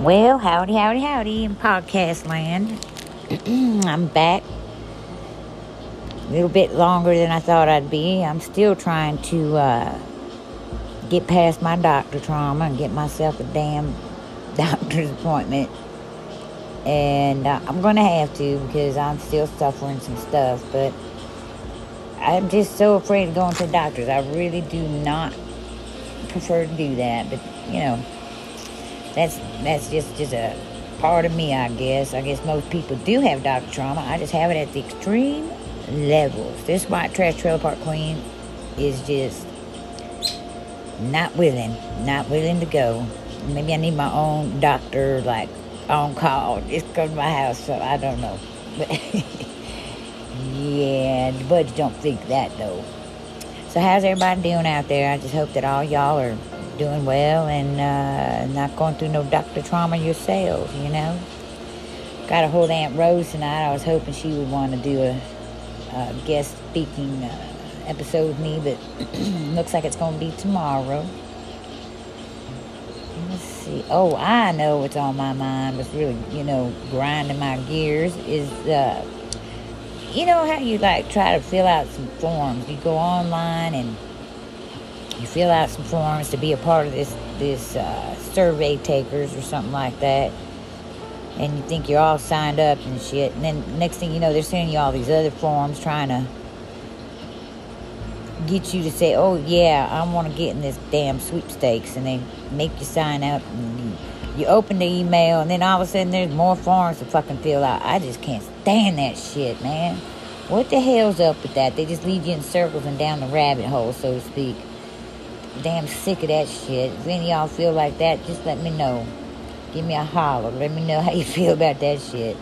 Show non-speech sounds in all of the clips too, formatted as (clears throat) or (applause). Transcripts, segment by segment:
Well, howdy, howdy, howdy in podcast land. (clears throat) I'm back. A little bit longer than I thought I'd be. I'm still trying to uh, get past my doctor trauma and get myself a damn (laughs) doctor's appointment. And uh, I'm going to have to because I'm still suffering some stuff. But I'm just so afraid of going to the doctors. I really do not prefer to do that. But, you know, that's that's just, just a part of me, I guess. I guess most people do have doctor trauma. I just have it at the extreme levels. This white trash trailer park queen is just not willing, not willing to go. Maybe I need my own doctor, like on call. Just come to my house, so I don't know. But (laughs) yeah, the buds don't think that though. So how's everybody doing out there? I just hope that all y'all are doing well and uh, not going through no doctor trauma yourself, you know. Got a hold of Aunt Rose tonight. I was hoping she would want to do a uh, guest speaking uh, episode with me, but (clears throat) looks like it's going to be tomorrow. Let's see. Oh, I know what's on my mind. What's really, you know, grinding my gears is, uh, you know how you like try to fill out some forms. You go online and you fill out some forms to be a part of this this uh, survey takers or something like that and you think you're all signed up and shit. And then next thing you know, they're sending you all these other forms trying to get you to say, "Oh yeah, I want to get in this damn sweepstakes," and they make you sign up. And you, you open the email, and then all of a sudden there's more forms to fucking fill out. I just can't stand that shit, man. What the hell's up with that? They just lead you in circles and down the rabbit hole, so to speak. Damn sick of that shit. If any y'all feel like that, just let me know give me a holler. Let me know (laughs) how you feel about that shit.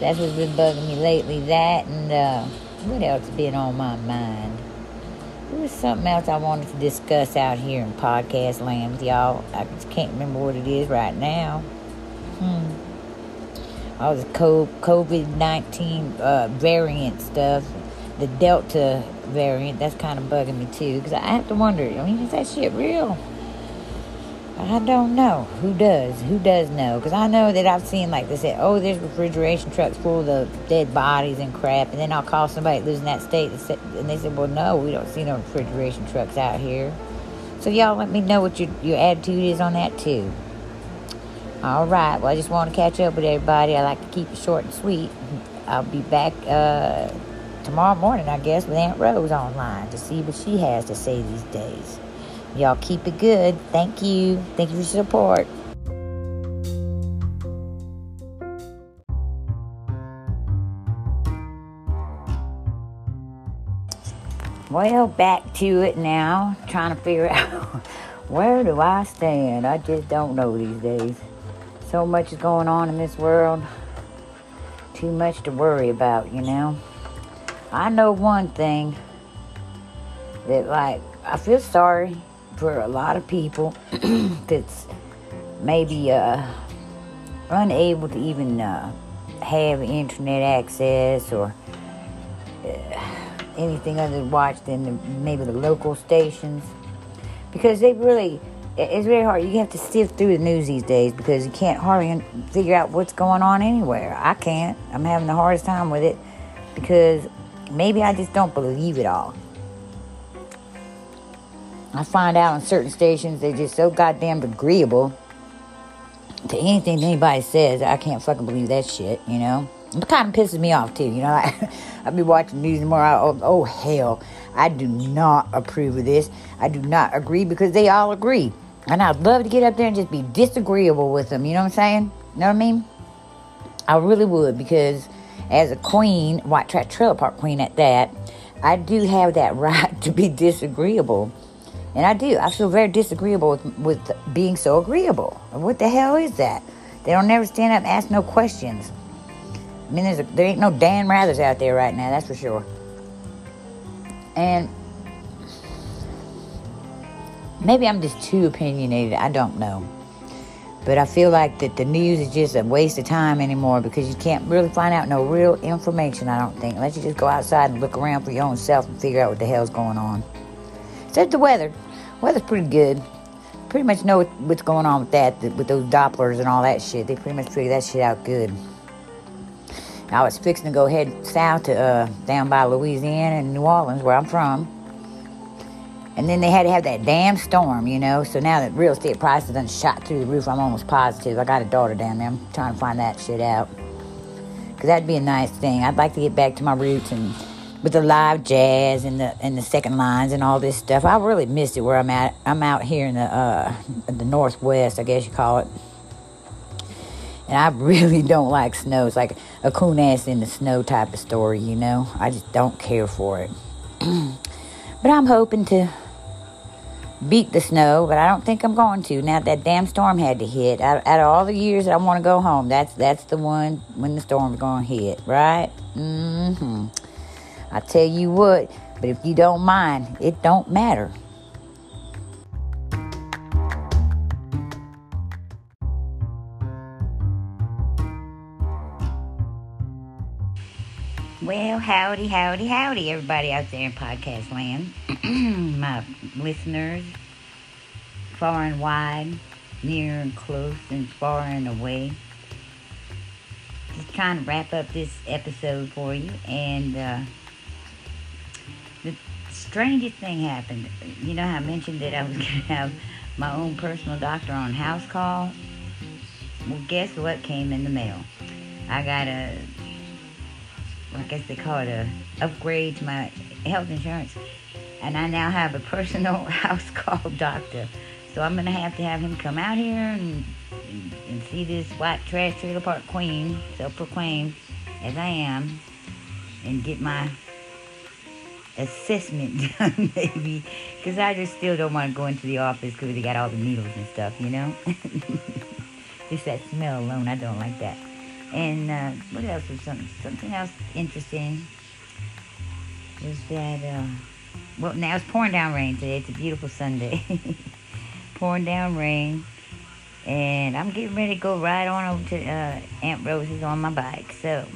That's what's been bugging me lately. That and uh, what else been on my mind? There was something else I wanted to discuss out here in podcast land with y'all. I just can't remember what it is right now. Hmm. All this COVID 19 uh, variant stuff, the Delta variant, that's kind of bugging me too. Because I have to wonder, I mean, is that shit real? I don't know. Who does? Who does know? Because I know that I've seen, like, they said, oh, there's refrigeration trucks full of dead bodies and crap. And then I'll call somebody in that state and they said, well, no, we don't see no refrigeration trucks out here. So y'all let me know what your, your attitude is on that, too. All right. Well, I just want to catch up with everybody. I like to keep it short and sweet. I'll be back uh, tomorrow morning, I guess, with Aunt Rose online to see what she has to say these days. Y'all keep it good. Thank you. Thank you for your support. Well, back to it now. Trying to figure (laughs) out where do I stand. I just don't know these days. So much is going on in this world. Too much to worry about, you know. I know one thing that, like, I feel sorry for a lot of people (clears throat) that's maybe uh, unable to even uh, have internet access or uh, anything other than watch than the, maybe the local stations. Because they really it's very hard. You have to sift through the news these days because you can't hardly figure out what's going on anywhere. I can't. I'm having the hardest time with it because maybe i just don't believe it all I find out on certain stations they're just so goddamn agreeable to anything anybody says. I can't fucking believe that shit, you know? It kind of pisses me off too, you know? (laughs) I, I be watching news. I, oh, oh, hell. I do not approve of this. I do not agree because they all agree. And I'd love to get up there and just be disagreeable with them, you know what I'm saying? You know what I mean? I really would because as a queen, white trash trailer park queen at that, I do have that (laughs) right to be disagreeable and I do. I feel very disagreeable with, with being so agreeable. What the hell is that? They don't never stand up and ask no questions. I mean, there's a, there ain't no Dan Rathers out there right now, that's for sure. And maybe I'm just too opinionated. I don't know. But I feel like that the news is just a waste of time anymore because you can't really find out no real information, I don't think. Unless you just go outside and look around for your own self and figure out what the hell's going on. Except the weather. Weather's pretty good. pretty much know what's going on with that, with those Dopplers and all that shit. They pretty much figured that shit out good. I was fixing to go head south to uh, down by Louisiana and New Orleans, where I'm from. And then they had to have that damn storm, you know. So now that real estate prices done shot through the roof, I'm almost positive. I got a daughter down there. I'm trying to find that shit out. Because that'd be a nice thing. I'd like to get back to my roots and with the live jazz and the and the second lines and all this stuff. I really missed it where I'm at. I'm out here in the uh, the northwest, I guess you call it. And I (laughs) really don't like snow. It's like a coon ass in the snow type of story, you know. I just don't care for it. (clears throat) but I'm hoping to beat the snow, but I don't think I'm going to. Now that damn storm had to hit. Out, out of all the years that I want to go home, that's that's the one when the storm's going to hit, right? Mm-hmm. I tell you what, but if you don't mind, it don't matter. Well, howdy, howdy, howdy, everybody out there in podcast land. (clears throat) My listeners, far and wide, near and close, and far and away. Just trying to wrap up this episode for you. And uh, the strangest thing happened. You know I mentioned that I was (laughs) going to have my own personal doctor on house call? Well, guess what came in the mail? I got a I guess they call it a upgrade to my health insurance. And I now have a personal (laughs) house call doctor. So I'm gonna have to have him come out here and, and, and see this white trash trailer park queen, self-proclaimed as I am, and get my assessment (laughs) done, maybe. Because I just still don't want to go into the office because they got all the needles and stuff, you know? (laughs) just that smell alone, I don't like that. And uh, what else was something, something else interesting was that, uh, well, now it's pouring down rain today. It's a beautiful Sunday. (laughs) pouring down rain. And I'm getting ready to go right on over to uh, Aunt Rose's on my bike. So